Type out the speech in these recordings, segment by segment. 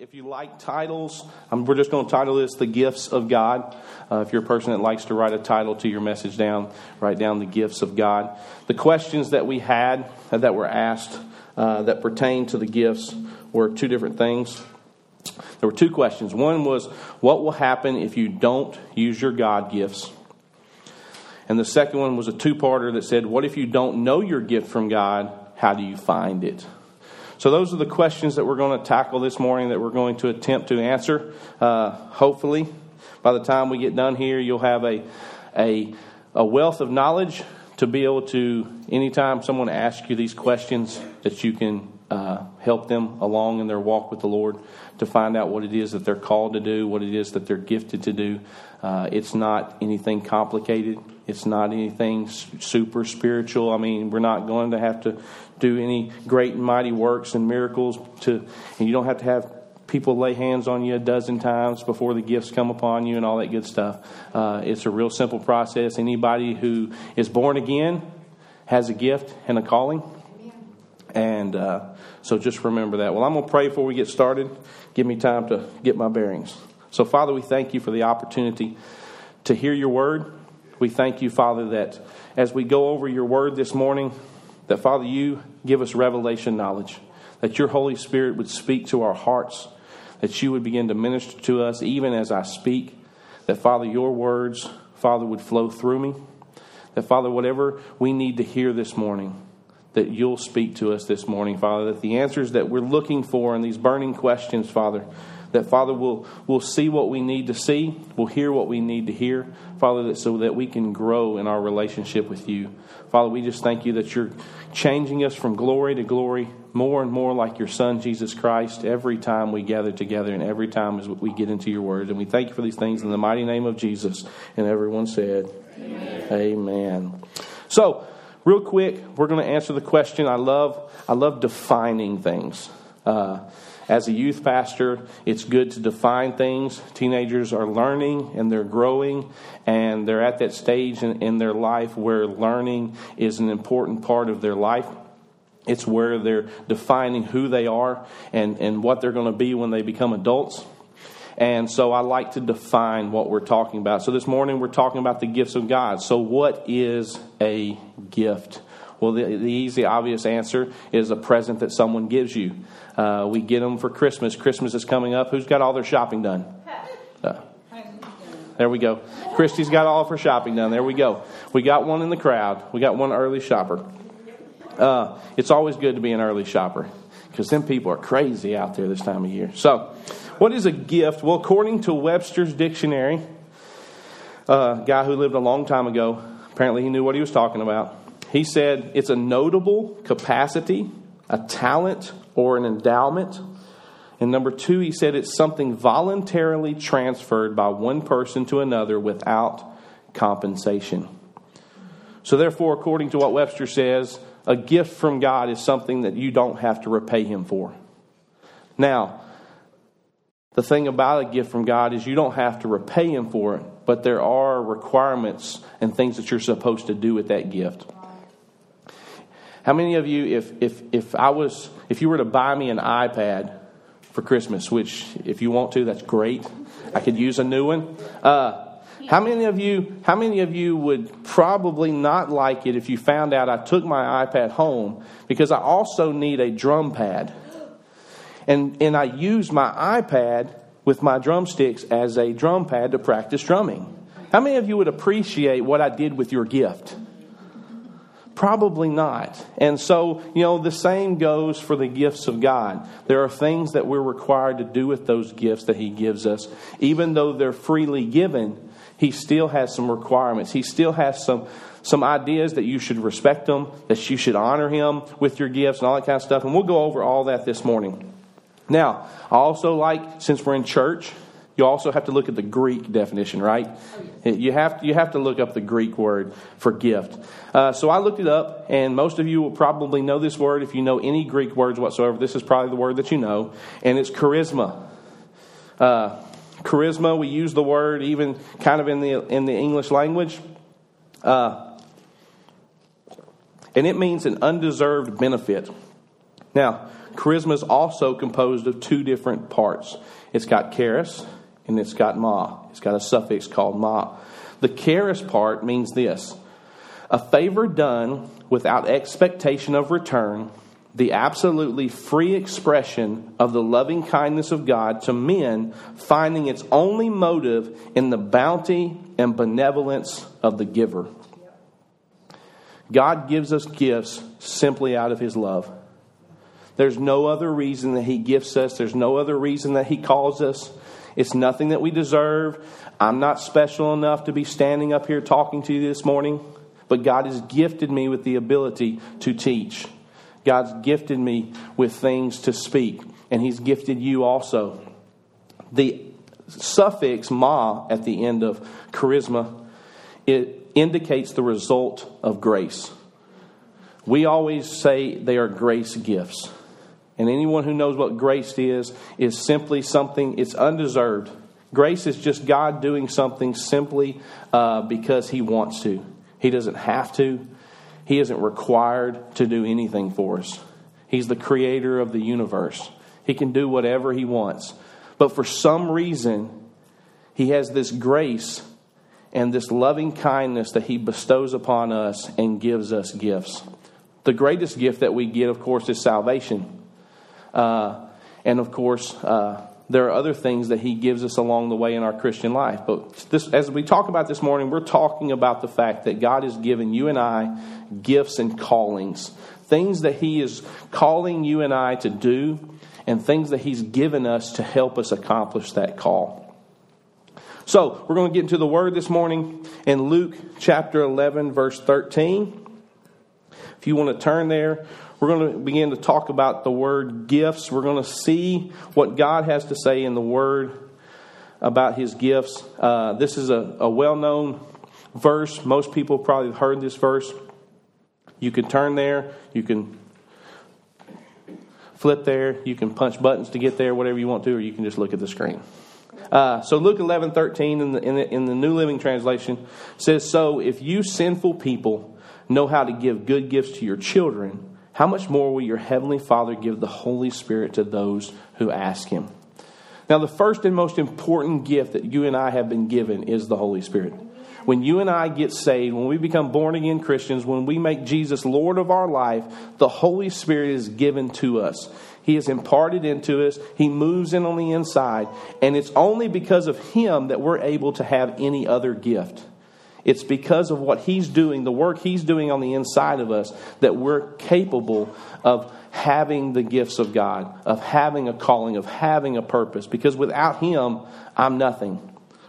if you like titles, we're just going to title this The Gifts of God. Uh, if you're a person that likes to write a title to your message down, write down The Gifts of God. The questions that we had, uh, that were asked, uh, that pertain to the gifts were two different things. There were two questions. One was, What will happen if you don't use your God gifts? And the second one was a two parter that said, What if you don't know your gift from God? How do you find it? So, those are the questions that we're going to tackle this morning that we're going to attempt to answer. Uh, hopefully, by the time we get done here, you'll have a, a, a wealth of knowledge to be able to, anytime someone asks you these questions, that you can uh, help them along in their walk with the Lord to find out what it is that they're called to do, what it is that they're gifted to do. Uh, it's not anything complicated. It's not anything super spiritual. I mean, we're not going to have to do any great and mighty works and miracles to, and you don't have to have people lay hands on you a dozen times before the gifts come upon you and all that good stuff. Uh, it's a real simple process. Anybody who is born again has a gift and a calling. And uh, so just remember that. Well, I'm going to pray before we get started. Give me time to get my bearings. So, Father, we thank you for the opportunity to hear your word. We thank you, Father, that as we go over your word this morning, that, Father, you give us revelation knowledge, that your Holy Spirit would speak to our hearts, that you would begin to minister to us even as I speak, that, Father, your words, Father, would flow through me, that, Father, whatever we need to hear this morning, that you'll speak to us this morning, Father, that the answers that we're looking for in these burning questions, Father, that Father will will see what we need to see, we'll hear what we need to hear, Father, that so that we can grow in our relationship with you. Father, we just thank you that you're changing us from glory to glory, more and more like your Son, Jesus Christ, every time we gather together and every time as we get into your word. And we thank you for these things in the mighty name of Jesus. And everyone said, Amen. Amen. So, real quick, we're going to answer the question. I love, I love defining things. Uh, as a youth pastor, it's good to define things. Teenagers are learning and they're growing, and they're at that stage in, in their life where learning is an important part of their life. It's where they're defining who they are and, and what they're going to be when they become adults. And so I like to define what we're talking about. So this morning we're talking about the gifts of God. So, what is a gift? Well, the, the easy, obvious answer is a present that someone gives you. Uh, we get them for Christmas. Christmas is coming up. Who's got all their shopping done? Uh, there we go. Christy's got all of her shopping done. There we go. We got one in the crowd. We got one early shopper. Uh, it's always good to be an early shopper because them people are crazy out there this time of year. So, what is a gift? Well, according to Webster's dictionary, a uh, guy who lived a long time ago, apparently he knew what he was talking about. He said it's a notable capacity, a talent, or an endowment. And number two, he said it's something voluntarily transferred by one person to another without compensation. So, therefore, according to what Webster says, a gift from God is something that you don't have to repay Him for. Now, the thing about a gift from God is you don't have to repay Him for it, but there are requirements and things that you're supposed to do with that gift. How many of you, if, if, if I was, if you were to buy me an iPad for Christmas, which if you want to, that's great. I could use a new one. Uh, how many of you, how many of you would probably not like it if you found out I took my iPad home because I also need a drum pad. And, and I use my iPad with my drumsticks as a drum pad to practice drumming. How many of you would appreciate what I did with your gift? Probably not. And so, you know, the same goes for the gifts of God. There are things that we're required to do with those gifts that He gives us. Even though they're freely given, He still has some requirements. He still has some, some ideas that you should respect Him, that you should honor Him with your gifts and all that kind of stuff. And we'll go over all that this morning. Now, I also like, since we're in church, you also have to look at the Greek definition, right? You have, you have to look up the Greek word for gift. Uh, so I looked it up, and most of you will probably know this word if you know any Greek words whatsoever. This is probably the word that you know, and it's charisma. Uh, charisma, we use the word even kind of in the, in the English language. Uh, and it means an undeserved benefit. Now, charisma is also composed of two different parts. It's got charis and it's got ma. It's got a suffix called ma. The charis part means this a favor done without expectation of return, the absolutely free expression of the loving kindness of God to men, finding its only motive in the bounty and benevolence of the giver. God gives us gifts simply out of His love. There's no other reason that He gifts us, there's no other reason that He calls us. It's nothing that we deserve. I'm not special enough to be standing up here talking to you this morning, but God has gifted me with the ability to teach. God's gifted me with things to speak, and He's gifted you also. The suffix ma at the end of charisma, it indicates the result of grace. We always say they are grace gifts. And anyone who knows what grace is, is simply something, it's undeserved. Grace is just God doing something simply uh, because He wants to. He doesn't have to, He isn't required to do anything for us. He's the creator of the universe. He can do whatever He wants. But for some reason, He has this grace and this loving kindness that He bestows upon us and gives us gifts. The greatest gift that we get, of course, is salvation. Uh, and of course, uh, there are other things that he gives us along the way in our Christian life. But this, as we talk about this morning, we're talking about the fact that God has given you and I gifts and callings, things that he is calling you and I to do, and things that he's given us to help us accomplish that call. So, we're going to get into the word this morning in Luke chapter 11, verse 13. If you want to turn there, we're going to begin to talk about the word gifts. We're going to see what God has to say in the word about his gifts. Uh, this is a, a well known verse. Most people probably have heard this verse. You can turn there, you can flip there, you can punch buttons to get there, whatever you want to, or you can just look at the screen. Uh, so Luke eleven thirteen in the, in the, in the New Living Translation says, So if you sinful people know how to give good gifts to your children, how much more will your heavenly Father give the Holy Spirit to those who ask him? Now, the first and most important gift that you and I have been given is the Holy Spirit. When you and I get saved, when we become born again Christians, when we make Jesus Lord of our life, the Holy Spirit is given to us. He is imparted into us. He moves in on the inside. And it's only because of Him that we're able to have any other gift. It's because of what He's doing, the work He's doing on the inside of us, that we're capable of having the gifts of God, of having a calling, of having a purpose. Because without Him, I'm nothing.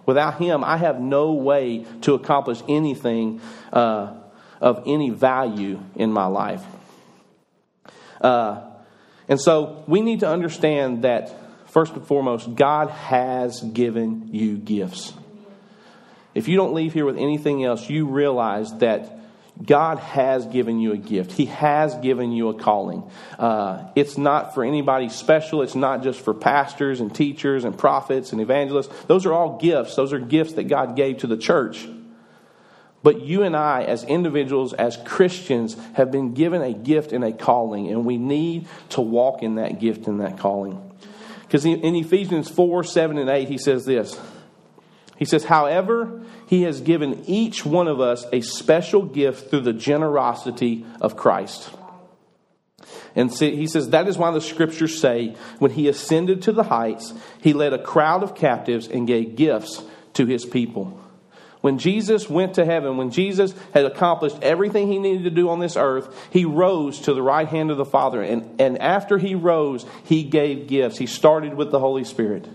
Without Him, I have no way to accomplish anything uh, of any value in my life. Uh, and so we need to understand that, first and foremost, God has given you gifts. If you don't leave here with anything else, you realize that God has given you a gift. He has given you a calling. Uh, it's not for anybody special. It's not just for pastors and teachers and prophets and evangelists. Those are all gifts. Those are gifts that God gave to the church. But you and I, as individuals, as Christians, have been given a gift and a calling, and we need to walk in that gift and that calling. Because in Ephesians 4 7 and 8, he says this. He says, however, he has given each one of us a special gift through the generosity of Christ. And he says, that is why the scriptures say, when he ascended to the heights, he led a crowd of captives and gave gifts to his people. When Jesus went to heaven, when Jesus had accomplished everything he needed to do on this earth, he rose to the right hand of the Father. And, and after he rose, he gave gifts. He started with the Holy Spirit.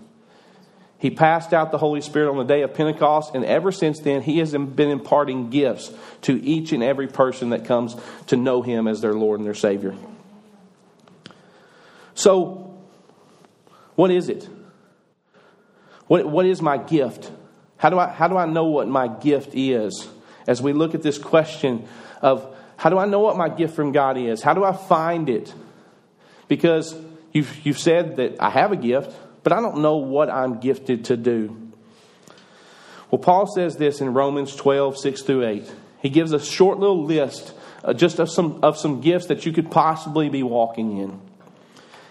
He passed out the Holy Spirit on the day of Pentecost, and ever since then, He has been imparting gifts to each and every person that comes to know Him as their Lord and their Savior. So, what is it? What, what is my gift? How do, I, how do I know what my gift is? As we look at this question of how do I know what my gift from God is? How do I find it? Because you've, you've said that I have a gift but I don't know what I'm gifted to do. Well, Paul says this in Romans 12, 6 through 8. He gives a short little list uh, just of some, of some gifts that you could possibly be walking in.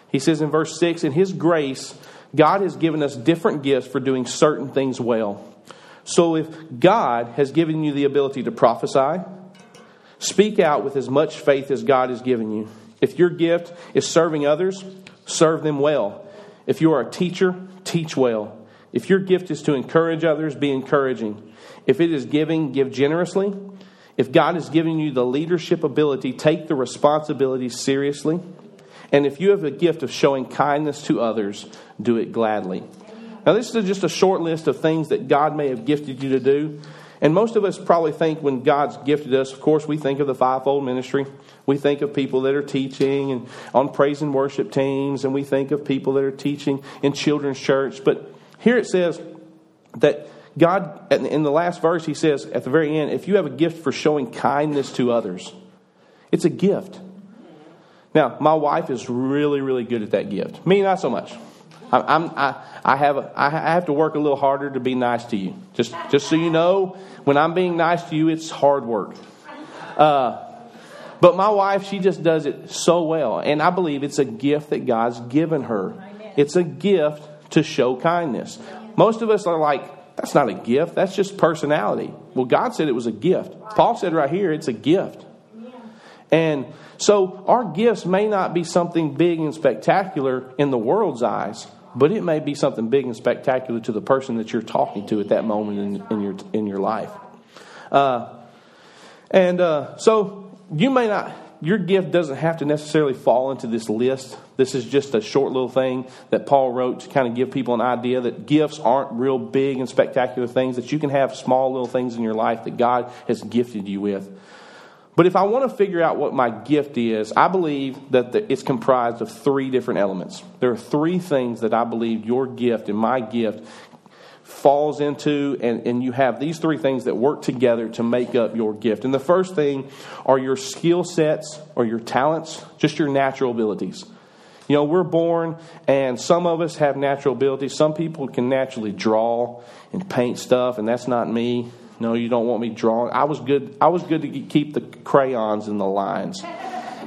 He says in verse 6 In His grace, God has given us different gifts for doing certain things well. So if God has given you the ability to prophesy, speak out with as much faith as God has given you. If your gift is serving others, serve them well. If you are a teacher, teach well. If your gift is to encourage others, be encouraging. If it is giving, give generously. If God has given you the leadership ability, take the responsibility seriously. And if you have a gift of showing kindness to others, do it gladly. Now, this is just a short list of things that God may have gifted you to do. And most of us probably think when God's gifted us, of course, we think of the fivefold ministry. We think of people that are teaching and on praise and worship teams, and we think of people that are teaching in children's church. But here it says that God, in the last verse, he says at the very end, if you have a gift for showing kindness to others, it's a gift. Now, my wife is really, really good at that gift. Me, not so much. I'm, I, I, have a, I have to work a little harder to be nice to you. Just, just so you know, when I'm being nice to you, it's hard work. Uh, but my wife, she just does it so well. And I believe it's a gift that God's given her. It's a gift to show kindness. Most of us are like, that's not a gift, that's just personality. Well, God said it was a gift. Paul said right here, it's a gift. And so our gifts may not be something big and spectacular in the world's eyes, but it may be something big and spectacular to the person that you're talking to at that moment in, in your in your life. Uh, and uh, so you may not your gift doesn't have to necessarily fall into this list. This is just a short little thing that Paul wrote to kind of give people an idea that gifts aren't real big and spectacular things, that you can have small little things in your life that God has gifted you with. But if I want to figure out what my gift is, I believe that it's comprised of three different elements. There are three things that I believe your gift and my gift falls into, and, and you have these three things that work together to make up your gift. And the first thing are your skill sets or your talents, just your natural abilities. You know, we're born, and some of us have natural abilities. Some people can naturally draw and paint stuff, and that's not me. No, you don't want me drawing. I was good. I was good to keep the crayons and the lines.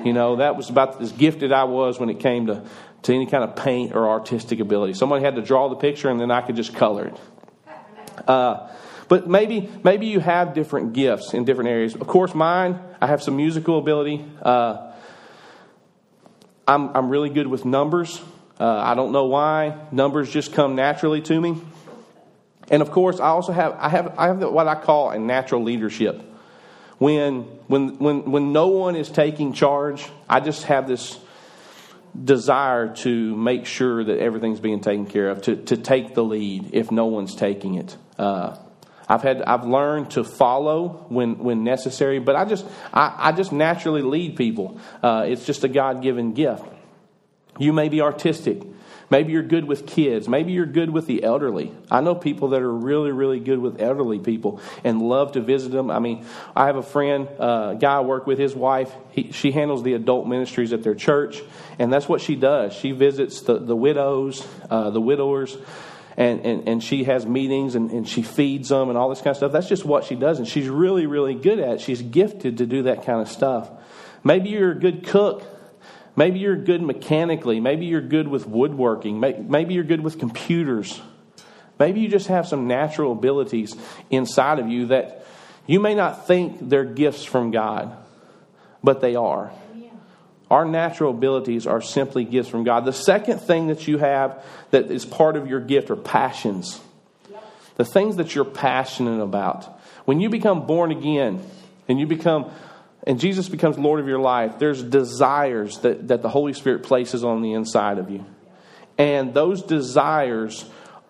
You know, that was about as gifted I was when it came to, to any kind of paint or artistic ability. Somebody had to draw the picture, and then I could just color it. Uh, but maybe maybe you have different gifts in different areas. Of course, mine. I have some musical ability. Uh, I'm I'm really good with numbers. Uh, I don't know why numbers just come naturally to me. And of course, I also have I have I have what I call a natural leadership. When when when when no one is taking charge, I just have this desire to make sure that everything's being taken care of, to to take the lead if no one's taking it. Uh, I've had I've learned to follow when when necessary, but I just I, I just naturally lead people. Uh, it's just a God given gift. You may be artistic. Maybe you're good with kids. Maybe you're good with the elderly. I know people that are really, really good with elderly people and love to visit them. I mean, I have a friend, uh, guy I work with, his wife, he, she handles the adult ministries at their church, and that's what she does. She visits the, the widows, uh, the widowers, and, and, and she has meetings and, and she feeds them and all this kind of stuff. That's just what she does, and she's really, really good at it. She's gifted to do that kind of stuff. Maybe you're a good cook Maybe you're good mechanically. Maybe you're good with woodworking. Maybe you're good with computers. Maybe you just have some natural abilities inside of you that you may not think they're gifts from God, but they are. Our natural abilities are simply gifts from God. The second thing that you have that is part of your gift are passions. The things that you're passionate about. When you become born again and you become and Jesus becomes Lord of your life, there's desires that, that the Holy Spirit places on the inside of you. And those desires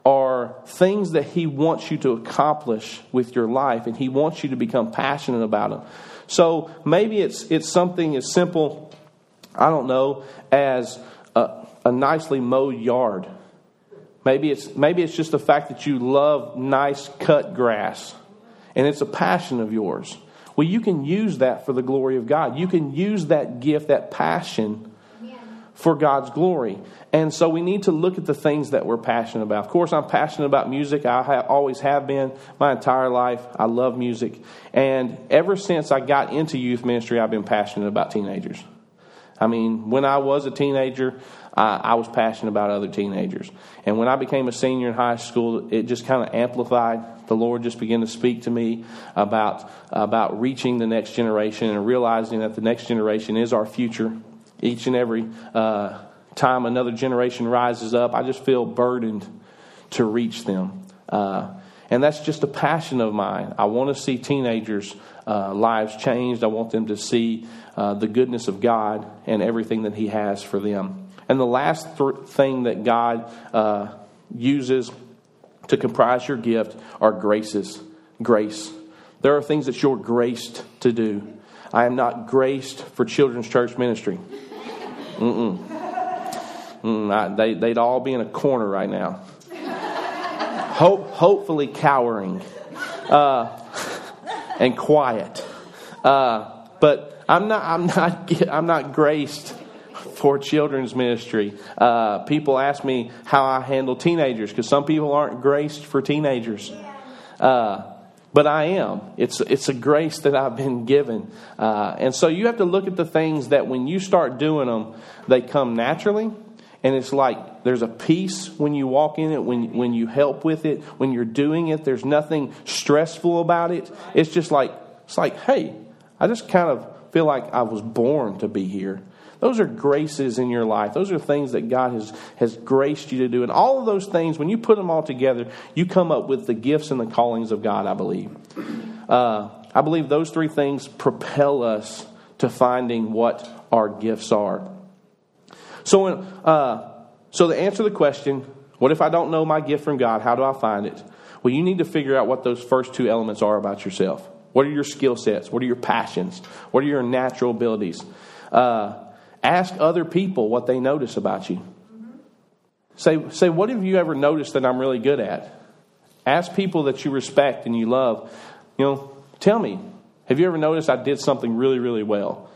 are things that He wants you to accomplish with your life, and He wants you to become passionate about them. So maybe it's, it's something as simple, I don't know, as a, a nicely mowed yard. Maybe it's, maybe it's just the fact that you love nice cut grass, and it's a passion of yours. Well, you can use that for the glory of God. You can use that gift, that passion for God's glory. And so we need to look at the things that we're passionate about. Of course, I'm passionate about music. I ha- always have been my entire life. I love music. And ever since I got into youth ministry, I've been passionate about teenagers. I mean, when I was a teenager, I, I was passionate about other teenagers. And when I became a senior in high school, it just kind of amplified. The Lord just began to speak to me about, about reaching the next generation and realizing that the next generation is our future. Each and every uh, time another generation rises up, I just feel burdened to reach them. Uh, and that's just a passion of mine. I want to see teenagers' uh, lives changed. I want them to see uh, the goodness of God and everything that He has for them. And the last th- thing that God uh, uses to comprise your gift are graces. Grace. There are things that you're graced to do. I am not graced for children's church ministry. Mm-mm. Mm, I, they, they'd all be in a corner right now. Hope, hopefully cowering uh, and quiet. Uh, but I'm not, I'm, not, I'm not graced for children's ministry. Uh, people ask me how I handle teenagers because some people aren't graced for teenagers. Uh, but I am. It's, it's a grace that I've been given. Uh, and so you have to look at the things that when you start doing them, they come naturally. And it's like there's a peace when you walk in it, when, when you help with it, when you're doing it. There's nothing stressful about it. It's just like, it's like, hey, I just kind of feel like I was born to be here. Those are graces in your life. Those are things that God has, has graced you to do. And all of those things, when you put them all together, you come up with the gifts and the callings of God, I believe. Uh, I believe those three things propel us to finding what our gifts are. So, when, uh, so to answer the question, what if I don't know my gift from God? How do I find it? Well, you need to figure out what those first two elements are about yourself. What are your skill sets? What are your passions? What are your natural abilities? Uh, Ask other people what they notice about you. Say, say, what have you ever noticed that I'm really good at? Ask people that you respect and you love. You know, tell me, have you ever noticed I did something really, really well?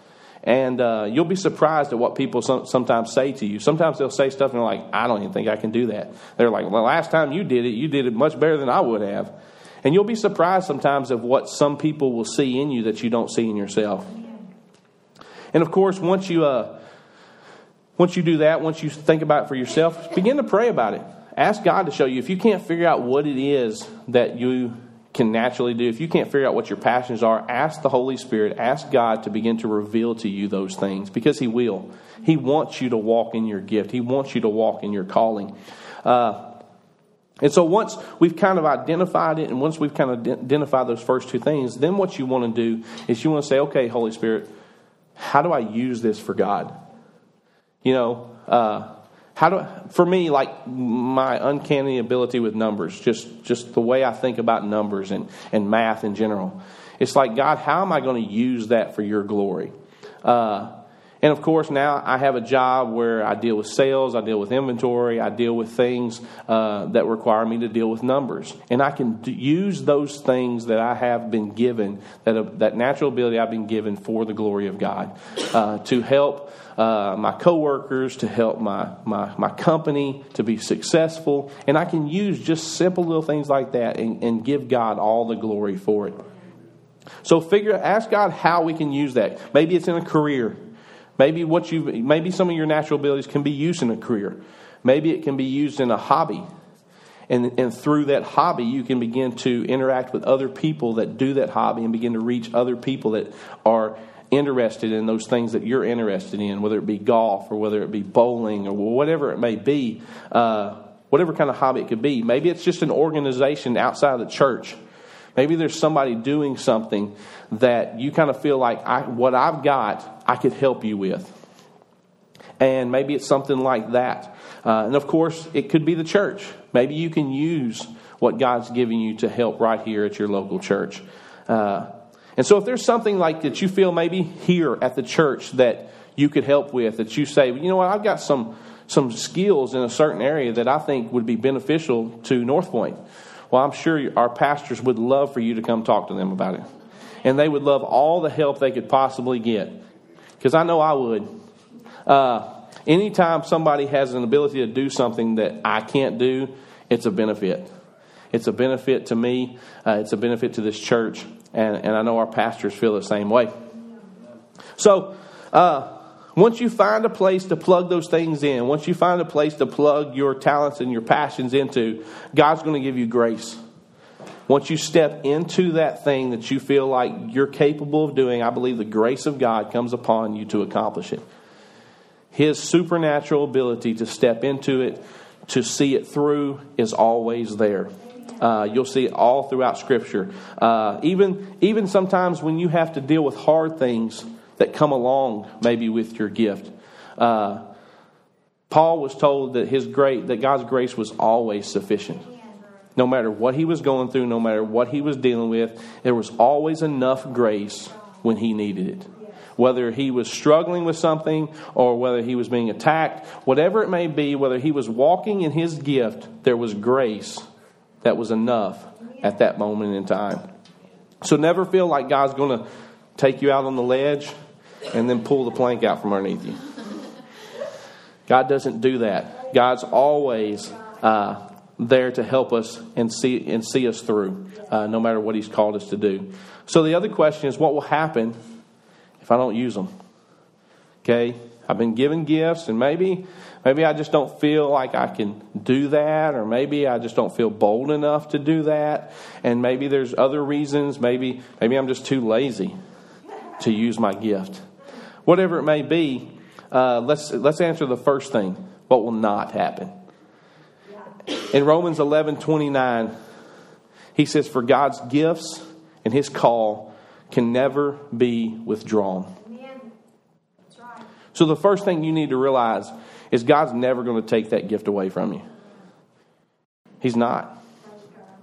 And uh, you'll be surprised at what people some, sometimes say to you. Sometimes they'll say stuff and they're like, I don't even think I can do that. They're like, well, last time you did it, you did it much better than I would have. And you'll be surprised sometimes of what some people will see in you that you don't see in yourself. And of course, once you uh, once you do that, once you think about it for yourself, begin to pray about it. Ask God to show you. If you can't figure out what it is that you can naturally do, if you can't figure out what your passions are, ask the Holy Spirit, ask God to begin to reveal to you those things because He will. He wants you to walk in your gift, He wants you to walk in your calling. Uh, and so once we've kind of identified it and once we've kind of identified those first two things, then what you want to do is you want to say, okay, Holy Spirit, how do I use this for God? You know, uh, how do for me like my uncanny ability with numbers, just just the way I think about numbers and and math in general. It's like God, how am I going to use that for Your glory? Uh, and of course, now I have a job where I deal with sales, I deal with inventory, I deal with things uh, that require me to deal with numbers. And I can d- use those things that I have been given, that, uh, that natural ability I've been given for the glory of God, uh, to help uh, my coworkers, to help my, my, my company to be successful. And I can use just simple little things like that and, and give God all the glory for it. So figure, ask God how we can use that. Maybe it's in a career. Maybe what you maybe some of your natural abilities can be used in a career. Maybe it can be used in a hobby. And, and through that hobby, you can begin to interact with other people that do that hobby and begin to reach other people that are interested in those things that you're interested in, whether it be golf or whether it be bowling or whatever it may be, uh, whatever kind of hobby it could be. Maybe it's just an organization outside of the church. Maybe there's somebody doing something that you kind of feel like I, what I've got, I could help you with. And maybe it's something like that. Uh, and of course, it could be the church. Maybe you can use what God's giving you to help right here at your local church. Uh, and so, if there's something like that you feel maybe here at the church that you could help with, that you say, you know what, I've got some some skills in a certain area that I think would be beneficial to North Point. Well, I'm sure our pastors would love for you to come talk to them about it and they would love all the help they could possibly get. Because I know I would. Uh, anytime somebody has an ability to do something that I can't do, it's a benefit. It's a benefit to me, uh, it's a benefit to this church, and, and I know our pastors feel the same way. So, uh, Once you find a place to plug those things in, once you find a place to plug your talents and your passions into, God's going to give you grace. Once you step into that thing that you feel like you're capable of doing, I believe the grace of God comes upon you to accomplish it. His supernatural ability to step into it, to see it through, is always there. Uh, you'll see it all throughout Scripture. Uh, even, even sometimes when you have to deal with hard things that come along, maybe with your gift. Uh, Paul was told that his great that God's grace was always sufficient. No matter what he was going through, no matter what he was dealing with, there was always enough grace when he needed it. Whether he was struggling with something or whether he was being attacked, whatever it may be, whether he was walking in his gift, there was grace that was enough at that moment in time. So never feel like God's going to take you out on the ledge and then pull the plank out from underneath you. God doesn't do that. God's always uh, there to help us and see and see us through, uh, no matter what He's called us to do. So the other question is, what will happen if I don't use them? Okay, I've been given gifts, and maybe maybe I just don't feel like I can do that, or maybe I just don't feel bold enough to do that, and maybe there's other reasons. Maybe maybe I'm just too lazy to use my gift. Whatever it may be, uh, let's let's answer the first thing: what will not happen? In Romans 11 29, he says, For God's gifts and his call can never be withdrawn. So the first thing you need to realize is God's never going to take that gift away from you. He's not.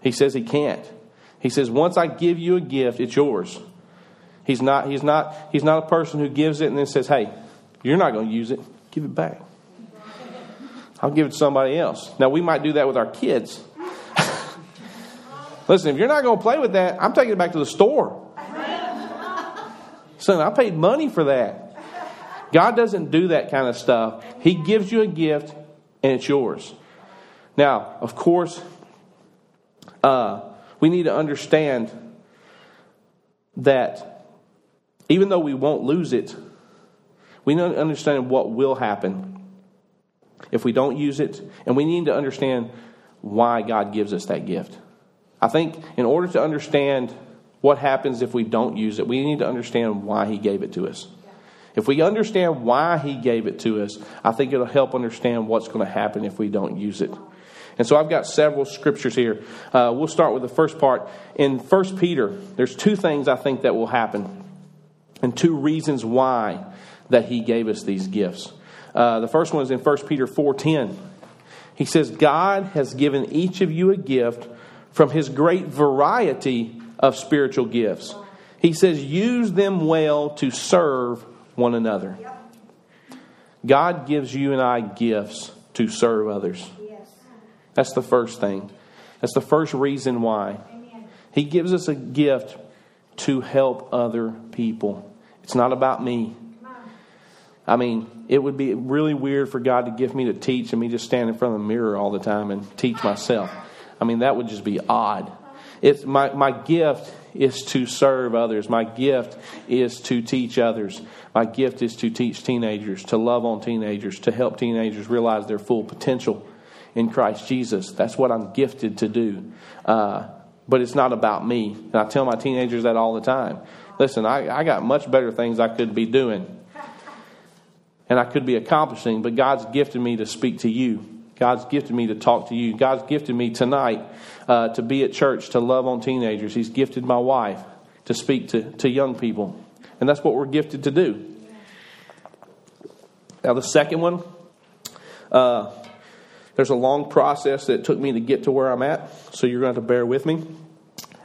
He says he can't. He says, once I give you a gift, it's yours. He's not, he's not, he's not a person who gives it and then says, hey, you're not going to use it. Give it back. I'll give it to somebody else. Now, we might do that with our kids. Listen, if you're not going to play with that, I'm taking it back to the store. Son, I paid money for that. God doesn't do that kind of stuff. He gives you a gift and it's yours. Now, of course, uh, we need to understand that even though we won't lose it, we need to understand what will happen if we don't use it, and we need to understand why God gives us that gift. I think in order to understand what happens if we don't use it, we need to understand why He gave it to us. If we understand why He gave it to us, I think it'll help understand what's going to happen if we don't use it. And so I've got several scriptures here. Uh, we'll start with the first part. In 1 Peter, there's two things I think that will happen, and two reasons why that He gave us these gifts. Uh, the first one is in 1 Peter 4.10. He says, God has given each of you a gift from his great variety of spiritual gifts. He says, use them well to serve one another. God gives you and I gifts to serve others. That's the first thing. That's the first reason why. He gives us a gift to help other people. It's not about me. I mean, it would be really weird for God to give me to teach and me just stand in front of the mirror all the time and teach myself. I mean, that would just be odd. It's my, my gift is to serve others. My gift is to teach others. My gift is to teach teenagers, to love on teenagers, to help teenagers realize their full potential in Christ Jesus. That's what I'm gifted to do. Uh, but it's not about me. And I tell my teenagers that all the time. Listen, I, I got much better things I could be doing and I could be accomplishing, but God's gifted me to speak to you. God's gifted me to talk to you. God's gifted me tonight uh, to be at church, to love on teenagers. He's gifted my wife to speak to, to young people. And that's what we're gifted to do. Now, the second one, uh, there's a long process that took me to get to where I'm at, so you're going to have to bear with me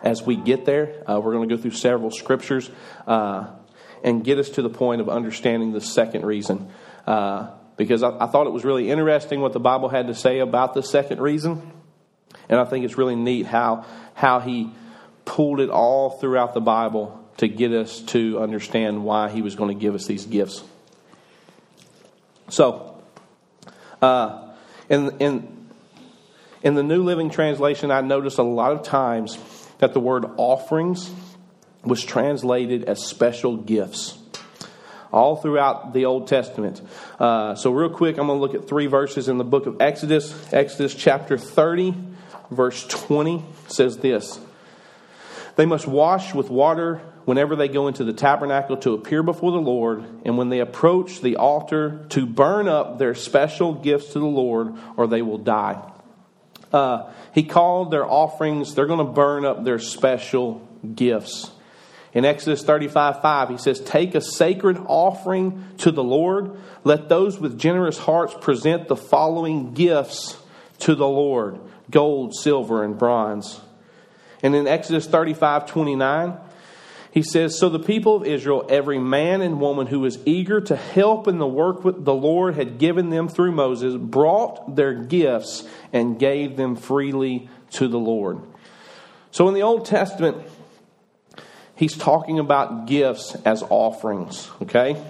as we get there. Uh, we're going to go through several scriptures. Uh, and get us to the point of understanding the second reason. Uh, because I, I, thought it was really interesting what the Bible had to say about the second reason. And I think it's really neat how, how he pulled it all throughout the Bible to get us to understand why he was going to give us these gifts. So, uh, in, in, in the New Living Translation, I noticed a lot of times that the word offerings was translated as special gifts. all throughout the Old Testament. Uh, so, real quick, I'm going to look at three verses in the book of Exodus. Exodus chapter 30, verse 20 says this They must wash with water whenever they go into the tabernacle to appear before the Lord, and when they approach the altar to burn up their special gifts to the Lord, or they will die. Uh, he called their offerings, they're going to burn up their special gifts. In Exodus 35 5, he says, Take a sacred offering to the Lord. Let those with generous hearts present the following gifts to the Lord gold, silver, and bronze. And in Exodus 35 29, he says, So the people of Israel, every man and woman who was eager to help in the work the Lord had given them through Moses, brought their gifts and gave them freely to the Lord. So in the Old Testament, he's talking about gifts as offerings, okay?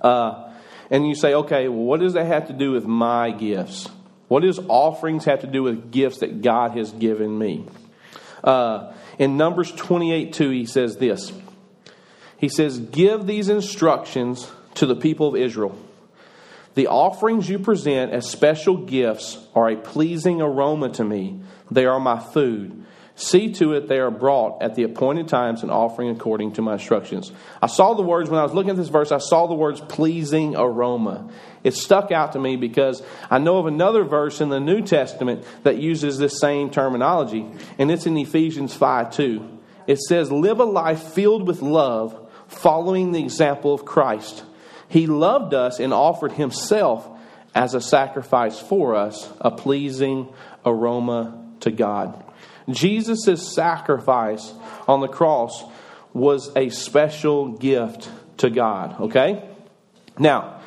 Uh, and you say, okay, well, what does that have to do with my gifts? What does offerings have to do with gifts that God has given me? Uh, in Numbers 28 2, he says this He says, Give these instructions to the people of Israel. The offerings you present as special gifts are a pleasing aroma to me. They are my food. See to it they are brought at the appointed times and offering according to my instructions. I saw the words, when I was looking at this verse, I saw the words pleasing aroma. It stuck out to me because I know of another verse in the New Testament that uses this same terminology, and it's in Ephesians 5 2. It says, Live a life filled with love, following the example of Christ. He loved us and offered himself as a sacrifice for us, a pleasing aroma to God. Jesus' sacrifice on the cross was a special gift to God, okay? Now,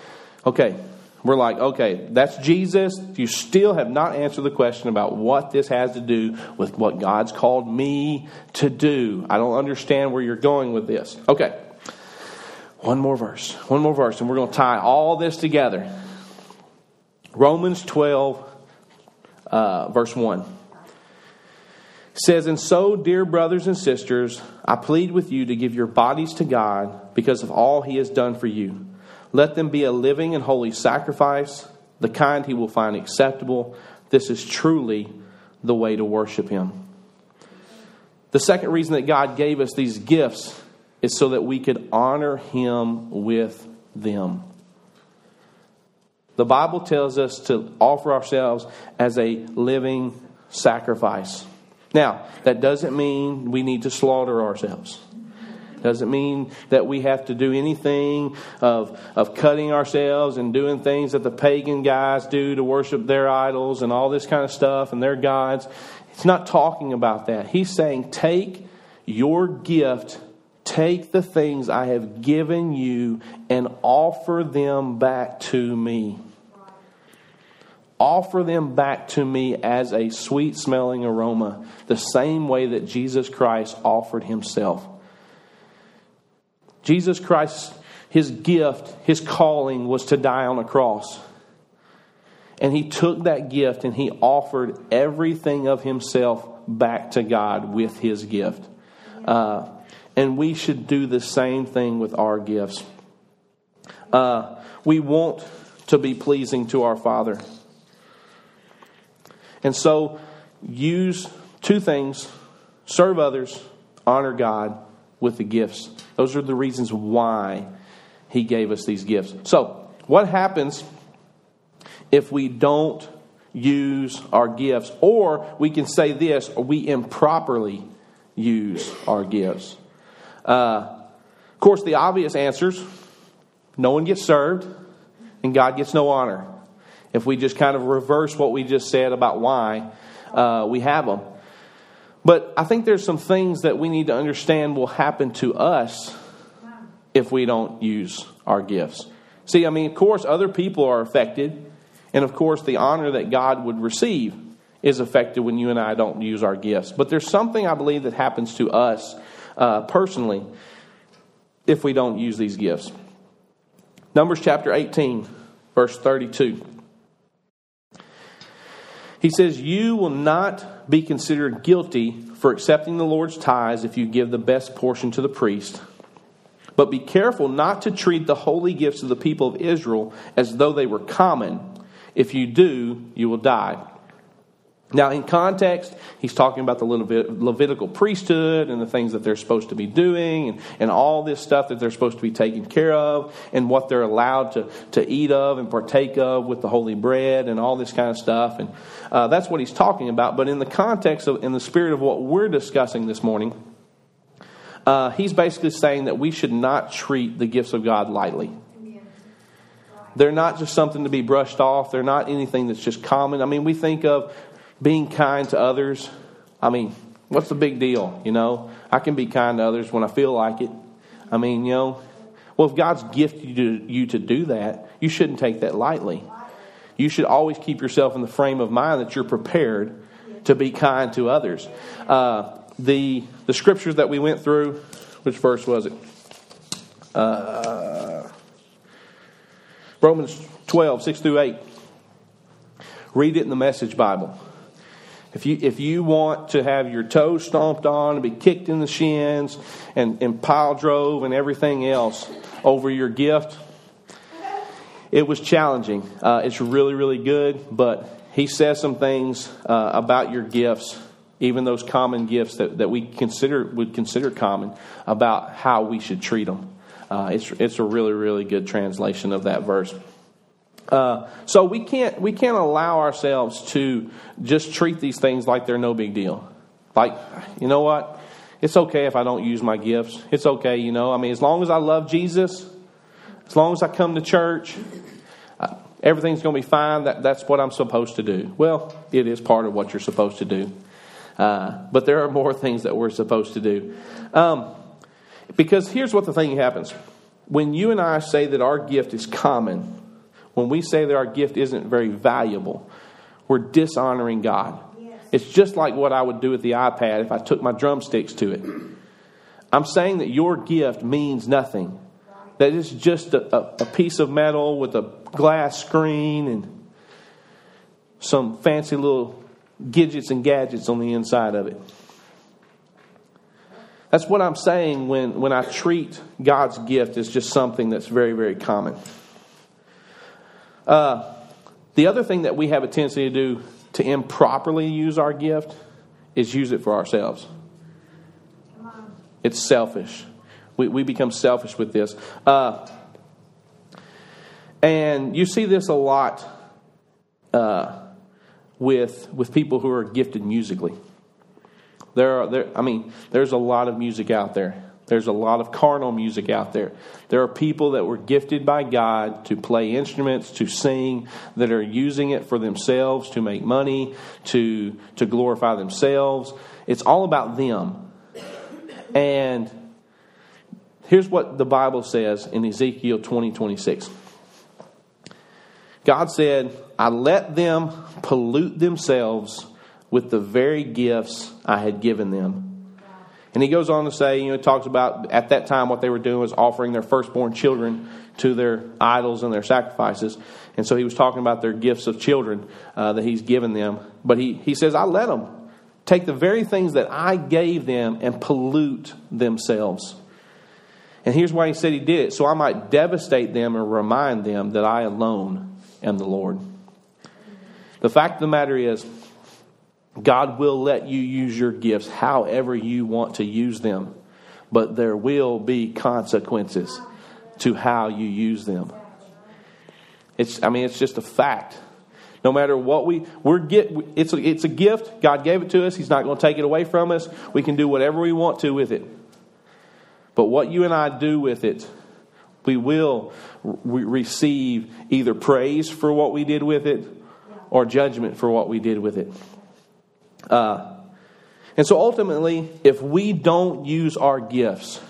okay, we're like, okay, that's Jesus. You still have not answered the question about what this has to do with what God's called me to do. I don't understand where you're going with this. Okay, one more verse, one more verse, and we're going to tie all this together. Romans 12, uh, verse 1 says, And so, dear brothers and sisters, I plead with you to give your bodies to God because of all he has done for you. Let them be a living and holy sacrifice, the kind he will find acceptable. This is truly the way to worship him. The second reason that God gave us these gifts is so that we could honor him with them. The Bible tells us to offer ourselves as a living sacrifice. Now, that doesn't mean we need to slaughter ourselves. Doesn't mean that we have to do anything of, of cutting ourselves and doing things that the pagan guys do to worship their idols and all this kind of stuff and their gods. It's not talking about that. He's saying, take your gift, take the things I have given you, and offer them back to me offer them back to me as a sweet smelling aroma, the same way that Jesus Christ offered himself. Jesus Christ, his gift, his calling was to die on a cross. And he took that gift and he offered everything of himself back to God with his gift. Uh, and we should do the same thing with our gifts. Uh, we want to be pleasing to our Father. And so use two things serve others, honor God with the gifts. Those are the reasons why He gave us these gifts. So, what happens if we don't use our gifts? Or we can say this, we improperly use our gifts. Uh, of course, the obvious answers no one gets served, and God gets no honor if we just kind of reverse what we just said about why uh, we have them. But I think there's some things that we need to understand will happen to us if we don't use our gifts. See, I mean, of course, other people are affected. And of course, the honor that God would receive is affected when you and I don't use our gifts. But there's something I believe that happens to us uh, personally if we don't use these gifts. Numbers chapter 18, verse 32. He says, You will not be considered guilty for accepting the Lord's tithes if you give the best portion to the priest. But be careful not to treat the holy gifts of the people of Israel as though they were common. If you do, you will die. Now, in context, he's talking about the Levitical priesthood and the things that they're supposed to be doing and, and all this stuff that they're supposed to be taking care of and what they're allowed to, to eat of and partake of with the holy bread and all this kind of stuff. And uh, that's what he's talking about. But in the context of, in the spirit of what we're discussing this morning, uh, he's basically saying that we should not treat the gifts of God lightly. They're not just something to be brushed off. They're not anything that's just common. I mean, we think of being kind to others. I mean, what's the big deal? You know, I can be kind to others when I feel like it. I mean, you know, well, if God's gifted you to, do that, you shouldn't take that lightly. You should always keep yourself in the frame of mind that you're prepared to be kind to others. Uh, the the scriptures that we went through, which verse was it? Uh, Romans 12, 6 through 8. Read it in the Message Bible. If you, if you want to have your toes stomped on and be kicked in the shins and, and pile drove and everything else over your gift, it was challenging. Uh, it's really, really good, but he says some things uh, about your gifts, even those common gifts that, that we consider would consider common, about how we should treat them. Uh, it's, it's a really, really good translation of that verse. Uh, so we can't we can't allow ourselves to just treat these things like they're no big deal. Like, you know what? It's okay if I don't use my gifts. It's okay, you know. I mean, as long as I love Jesus, as long as I come to church, uh, everything's going to be fine. That, that's what I'm supposed to do. Well, it is part of what you're supposed to do. Uh, but there are more things that we're supposed to do. Um, because here's what the thing happens when you and I say that our gift is common, when we say that our gift isn't very valuable, we're dishonoring God. Yes. It's just like what I would do with the iPad if I took my drumsticks to it. I'm saying that your gift means nothing. That it's just a, a, a piece of metal with a glass screen and some fancy little gadgets and gadgets on the inside of it. That's what I'm saying when, when I treat God's gift as just something that's very, very common. Uh, the other thing that we have a tendency to do to improperly use our gift is use it for ourselves. It's selfish. We, we become selfish with this. Uh, and you see this a lot uh, with, with people who are gifted musically. There are, there, I mean, there's a lot of music out there. There's a lot of carnal music out there. There are people that were gifted by God to play instruments, to sing, that are using it for themselves, to make money, to, to glorify themselves. It's all about them. And here's what the Bible says in Ezekiel 20 26. God said, I let them pollute themselves with the very gifts I had given them and he goes on to say, you know, he talks about at that time what they were doing was offering their firstborn children to their idols and their sacrifices. And so he was talking about their gifts of children uh, that he's given them. But he, he says, I let them take the very things that I gave them and pollute themselves. And here's why he said he did it so I might devastate them and remind them that I alone am the Lord. The fact of the matter is, God will let you use your gifts however you want to use them, but there will be consequences to how you use them. It's, I mean, it's just a fact. No matter what we we're get, it's a, it's a gift. God gave it to us. He's not going to take it away from us. We can do whatever we want to with it. But what you and I do with it, we will re- receive either praise for what we did with it or judgment for what we did with it. Uh, and so ultimately, if we don't use our gifts,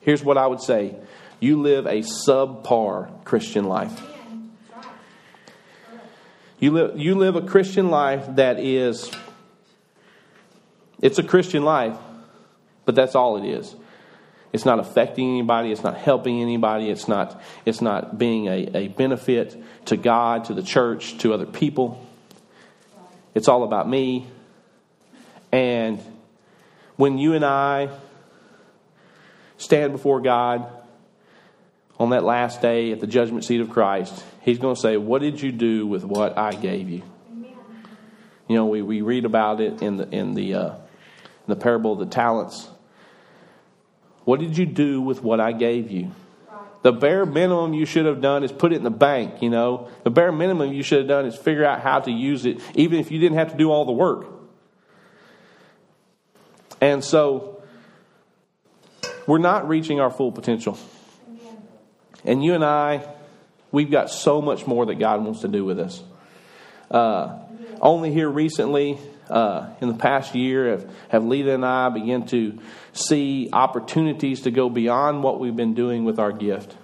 here's what I would say you live a subpar Christian life. You live, you live a Christian life that is, it's a Christian life, but that's all it is. It's not affecting anybody. It's not helping anybody. It's not, it's not being a, a benefit to God, to the church, to other people. It's all about me. And when you and I stand before God, on that last day at the judgment seat of Christ, he's going to say, What did you do with what I gave you? You know, we, we read about it in the, in, the, uh, in the parable of the talents. What did you do with what I gave you? The bare minimum you should have done is put it in the bank, you know. The bare minimum you should have done is figure out how to use it, even if you didn't have to do all the work. And so, we're not reaching our full potential. And you and I, we've got so much more that God wants to do with us. Uh, only here recently, uh, in the past year, have, have Lita and I begun to see opportunities to go beyond what we've been doing with our gift,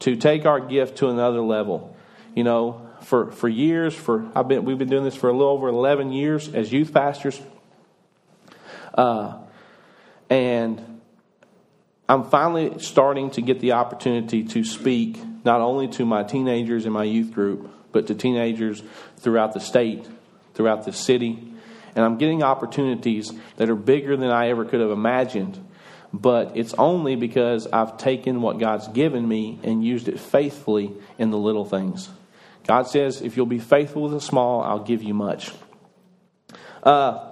to take our gift to another level. You know, for, for years, for I've been we've been doing this for a little over eleven years as youth pastors, uh, and I'm finally starting to get the opportunity to speak not only to my teenagers in my youth group, but to teenagers throughout the state, throughout the city. And I'm getting opportunities that are bigger than I ever could have imagined. But it's only because I've taken what God's given me and used it faithfully in the little things. God says, if you'll be faithful with the small, I'll give you much. Uh,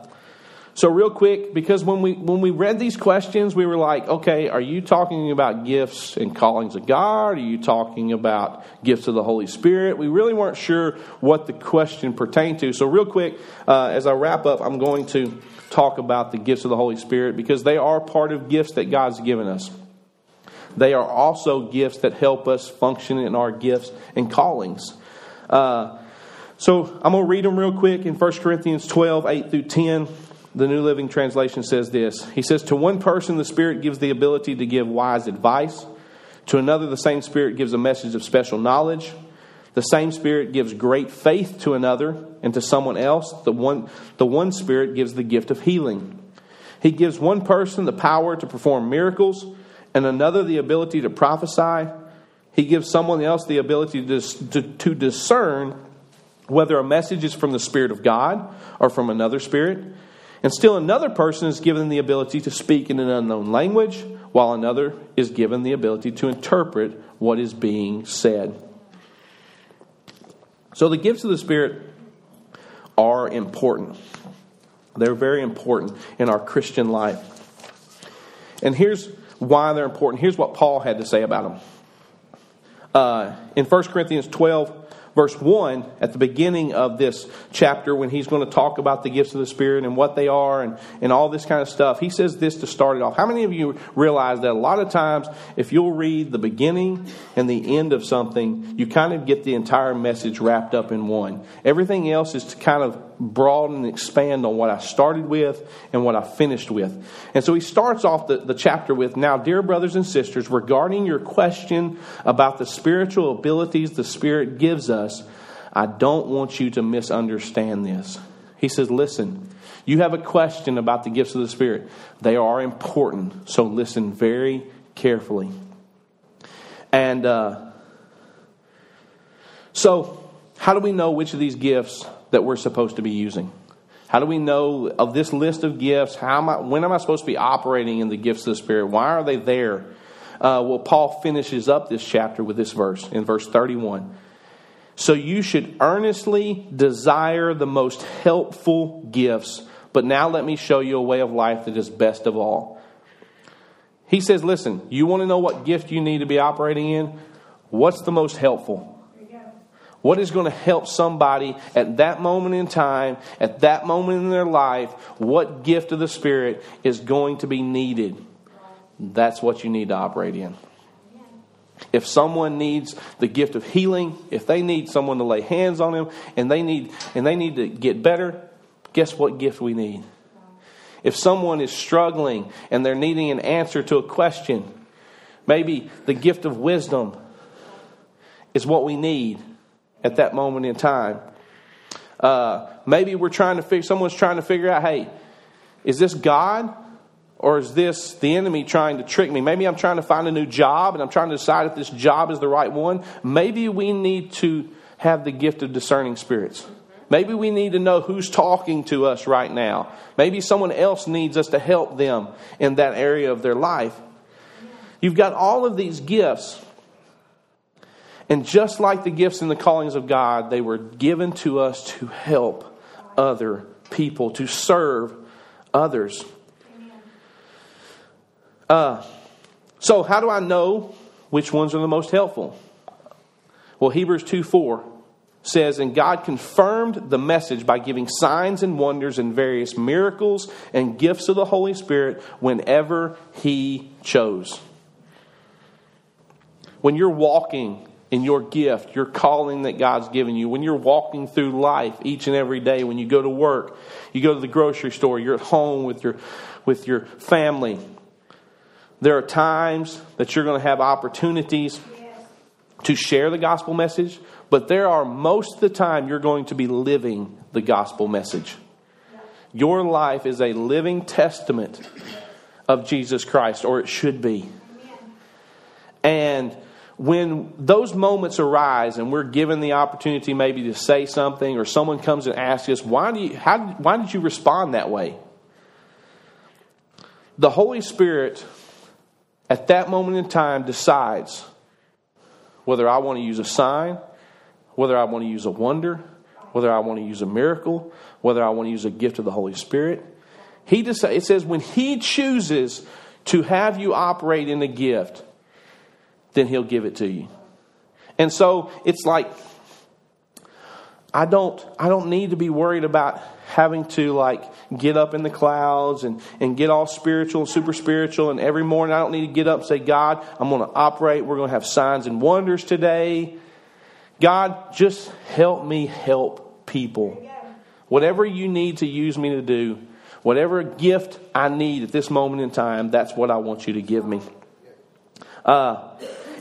so real quick, because when we when we read these questions, we were like, okay, are you talking about gifts and callings of God? Are you talking about gifts of the Holy Spirit? We really weren't sure what the question pertained to. So real quick, uh, as I wrap up, I'm going to talk about the gifts of the Holy Spirit because they are part of gifts that God's given us. They are also gifts that help us function in our gifts and callings. Uh, so I'm going to read them real quick in 1 Corinthians 12, 8 through 10 the New Living Translation says this He says, To one person, the Spirit gives the ability to give wise advice. To another, the same Spirit gives a message of special knowledge. The same Spirit gives great faith to another, and to someone else, the one, the one Spirit gives the gift of healing. He gives one person the power to perform miracles, and another the ability to prophesy. He gives someone else the ability to, to, to discern whether a message is from the Spirit of God or from another Spirit. And still another person is given the ability to speak in an unknown language, while another is given the ability to interpret what is being said. So the gifts of the Spirit are important. They're very important in our Christian life. And here's why they're important. Here's what Paul had to say about them. Uh, in 1 Corinthians 12, verse 1 at the beginning of this chapter when he's going to talk about the gifts of the Spirit and what they are and, and all this kind of stuff. He says this to start it off. How many of you realize that a lot of times, if you'll read the beginning and the end of something, you kind of get the entire message wrapped up in one? Everything else is to kind of broaden and expand on what I started with and what I finished with. And so he starts off the, the chapter with Now, dear brothers and sisters, regarding your question about the spiritual abilities the Spirit gives us, I don't want you to misunderstand this. He says, Listen, you have a question about the gifts of the Spirit. They are important, so listen very carefully. And uh, so, how do we know which of these gifts that we're supposed to be using? How do we know of this list of gifts? How am I, when am I supposed to be operating in the gifts of the Spirit? Why are they there? Uh, well, Paul finishes up this chapter with this verse in verse 31. So you should earnestly desire the most helpful gifts. But now let me show you a way of life that is best of all. He says, Listen, you want to know what gift you need to be operating in? What's the most helpful? What is going to help somebody at that moment in time, at that moment in their life? What gift of the Spirit is going to be needed? That's what you need to operate in. If someone needs the gift of healing, if they need someone to lay hands on them and they need and they need to get better, guess what gift we need? If someone is struggling and they're needing an answer to a question, maybe the gift of wisdom is what we need at that moment in time. Uh, maybe we're trying to figure, someone's trying to figure out, hey, is this God or is this the enemy trying to trick me? Maybe I'm trying to find a new job and I'm trying to decide if this job is the right one. Maybe we need to have the gift of discerning spirits. Maybe we need to know who's talking to us right now. Maybe someone else needs us to help them in that area of their life. You've got all of these gifts, And just like the gifts and the callings of God, they were given to us to help other people, to serve others. Uh, so, how do I know which ones are the most helpful? Well, Hebrews 2 4 says, And God confirmed the message by giving signs and wonders and various miracles and gifts of the Holy Spirit whenever He chose. When you're walking in your gift, your calling that God's given you, when you're walking through life each and every day, when you go to work, you go to the grocery store, you're at home with your, with your family, there are times that you're going to have opportunities to share the gospel message, but there are most of the time you're going to be living the gospel message. Your life is a living testament of Jesus Christ, or it should be. And when those moments arise and we're given the opportunity maybe to say something or someone comes and asks us why do you how why did you respond that way? The holy spirit at that moment in time decides whether i want to use a sign whether i want to use a wonder whether i want to use a miracle whether i want to use a gift of the holy spirit. He decides it says when he chooses to have you operate in a gift then he'll give it to you. And so it's like I don't I don't need to be worried about having to like get up in the clouds and, and get all spiritual and super spiritual and every morning I don't need to get up and say, God, I'm gonna operate, we're gonna have signs and wonders today. God, just help me help people. Whatever you need to use me to do, whatever gift I need at this moment in time, that's what I want you to give me. Uh,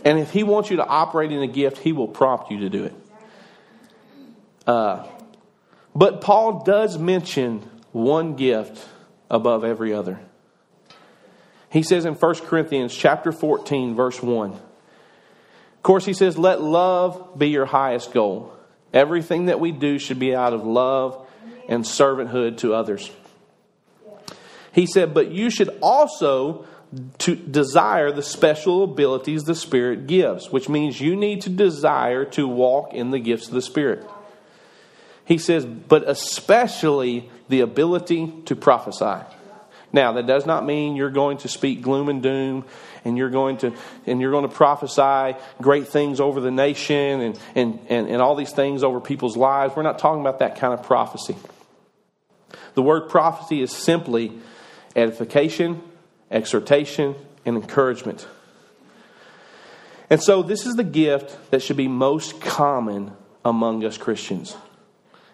and if He wants you to operate in a gift, He will prompt you to do it. Uh, but Paul does mention one gift above every other. He says in 1 Corinthians chapter 14 verse 1. Of course he says let love be your highest goal. Everything that we do should be out of love and servanthood to others. He said but you should also to desire the special abilities the Spirit gives, which means you need to desire to walk in the gifts of the Spirit. He says, but especially the ability to prophesy. Now, that does not mean you're going to speak gloom and doom and you're going to and you're going to prophesy great things over the nation and, and, and, and all these things over people's lives. We're not talking about that kind of prophecy. The word prophecy is simply edification, exhortation, and encouragement. And so, this is the gift that should be most common among us Christians.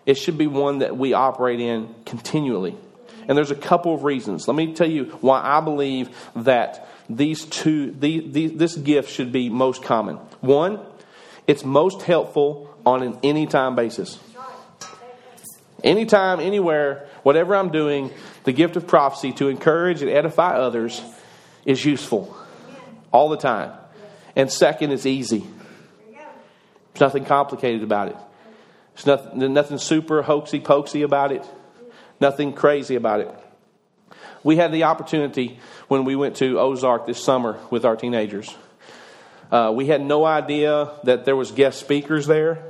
It should be one that we operate in continually. And there's a couple of reasons. Let me tell you why I believe that these two, this gift should be most common. One, it's most helpful on an anytime basis. Anytime, anywhere, whatever I'm doing, the gift of prophecy to encourage and edify others is useful all the time. And second, it's easy. There's nothing complicated about it. There's nothing, nothing super hoaxy pokesy about it. Nothing crazy about it. We had the opportunity when we went to Ozark this summer with our teenagers. Uh, we had no idea that there was guest speakers there.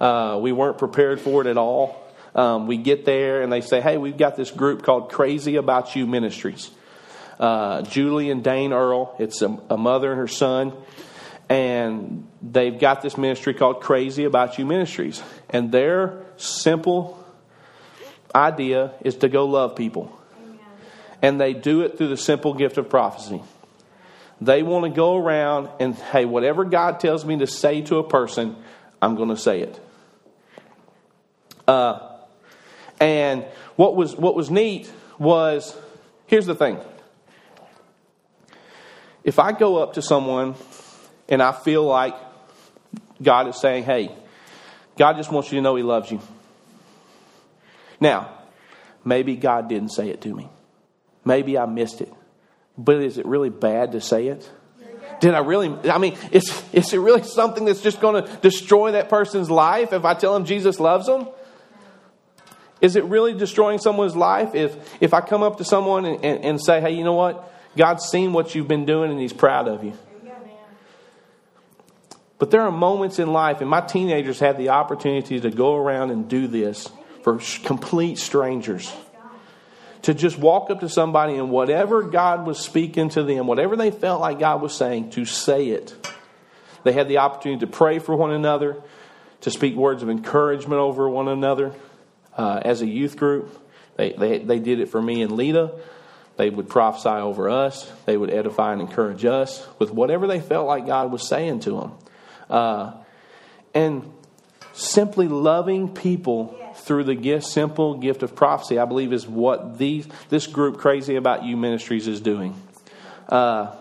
Uh, we weren't prepared for it at all. Um, we get there and they say, hey, we've got this group called Crazy About You Ministries. Uh, Julie and Dane Earl, it's a, a mother and her son, and they've got this ministry called Crazy About You Ministries. And their simple idea is to go love people. Amen. And they do it through the simple gift of prophecy. They want to go around and, hey, whatever God tells me to say to a person, I'm going to say it. Uh, and what was what was neat was here's the thing. If I go up to someone and I feel like God is saying, "Hey, God just wants you to know He loves you." Now, maybe God didn't say it to me. Maybe I missed it. But is it really bad to say it? Did I really? I mean, is, is it really something that's just going to destroy that person's life if I tell them Jesus loves them? Is it really destroying someone's life if, if I come up to someone and, and, and say, hey, you know what? God's seen what you've been doing and He's proud of you. But there are moments in life, and my teenagers had the opportunity to go around and do this for complete strangers. To just walk up to somebody and whatever God was speaking to them, whatever they felt like God was saying, to say it. They had the opportunity to pray for one another, to speak words of encouragement over one another uh, as a youth group. They, they, they did it for me and Lita. They would prophesy over us. They would edify and encourage us with whatever they felt like God was saying to them. Uh, and simply loving people through the gift, simple gift of prophecy, I believe, is what these, this group, Crazy About You Ministries, is doing. Uh,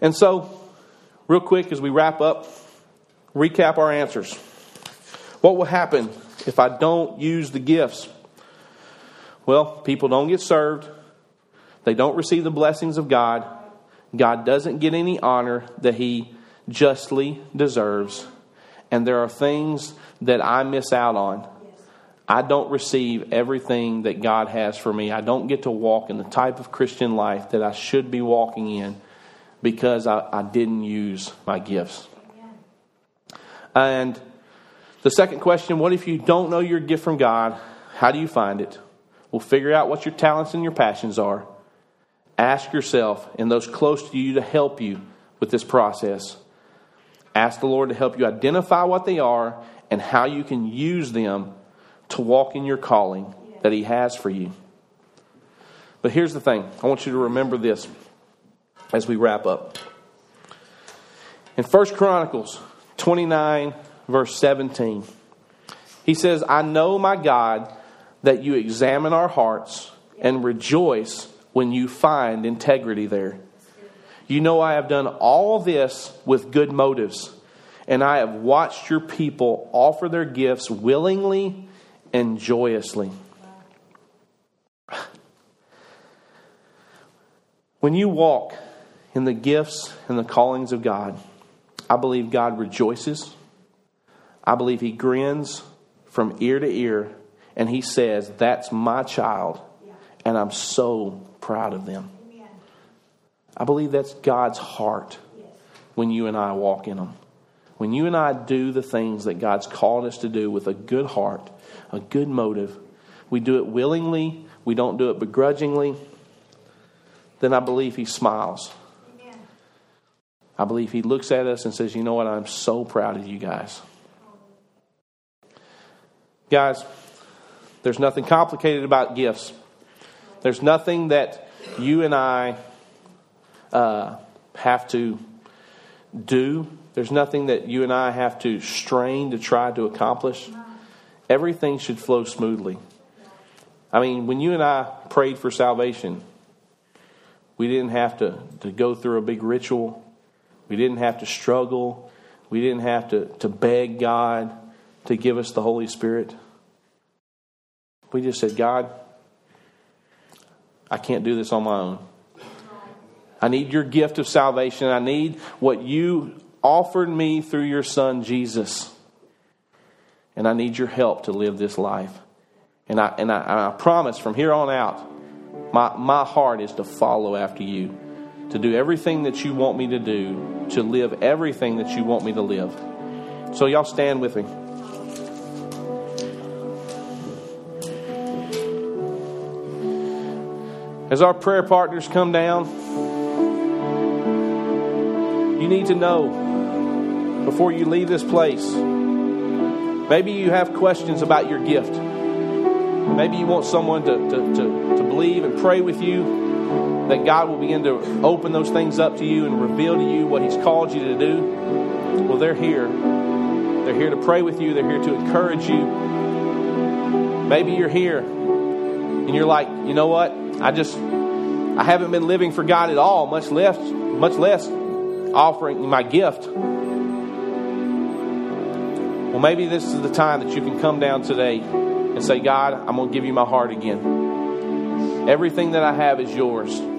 and so, real quick as we wrap up, recap our answers. What will happen if I don't use the gifts? Well, people don't get served, they don't receive the blessings of God. God doesn't get any honor that He justly deserves, and there are things that I miss out on. I don't receive everything that God has for me. I don't get to walk in the type of Christian life that I should be walking in because I, I didn't use my gifts. And the second question what if you don't know your gift from God? How do you find it? Well, figure out what your talents and your passions are. Ask yourself and those close to you to help you with this process. Ask the Lord to help you identify what they are and how you can use them to walk in your calling that He has for you. But here's the thing I want you to remember this as we wrap up. In 1 Chronicles 29, verse 17, he says, I know, my God, that you examine our hearts and rejoice when you find integrity there. You know, I have done all this with good motives, and I have watched your people offer their gifts willingly and joyously. When you walk in the gifts and the callings of God, I believe God rejoices. I believe He grins from ear to ear, and He says, That's my child, and I'm so proud of them. I believe that's God's heart when you and I walk in them. When you and I do the things that God's called us to do with a good heart, a good motive, we do it willingly, we don't do it begrudgingly, then I believe He smiles. I believe He looks at us and says, You know what? I'm so proud of you guys. Guys, there's nothing complicated about gifts. There's nothing that you and I uh, have to do. There's nothing that you and I have to strain to try to accomplish. Everything should flow smoothly. I mean, when you and I prayed for salvation, we didn't have to, to go through a big ritual. We didn't have to struggle. We didn't have to, to beg God to give us the Holy Spirit. We just said, God, I can't do this on my own. I need your gift of salvation. I need what you offered me through your son, Jesus. And I need your help to live this life. And I, and I, I promise from here on out, my, my heart is to follow after you, to do everything that you want me to do, to live everything that you want me to live. So, y'all stand with me. As our prayer partners come down, you need to know before you leave this place. Maybe you have questions about your gift. Maybe you want someone to, to, to, to believe and pray with you that God will begin to open those things up to you and reveal to you what He's called you to do. Well, they're here. They're here to pray with you, they're here to encourage you. Maybe you're here and you're like, you know what? I just I haven't been living for God at all, much less much less offering my gift. Well, maybe this is the time that you can come down today and say, God, I'm going to give you my heart again. Everything that I have is yours.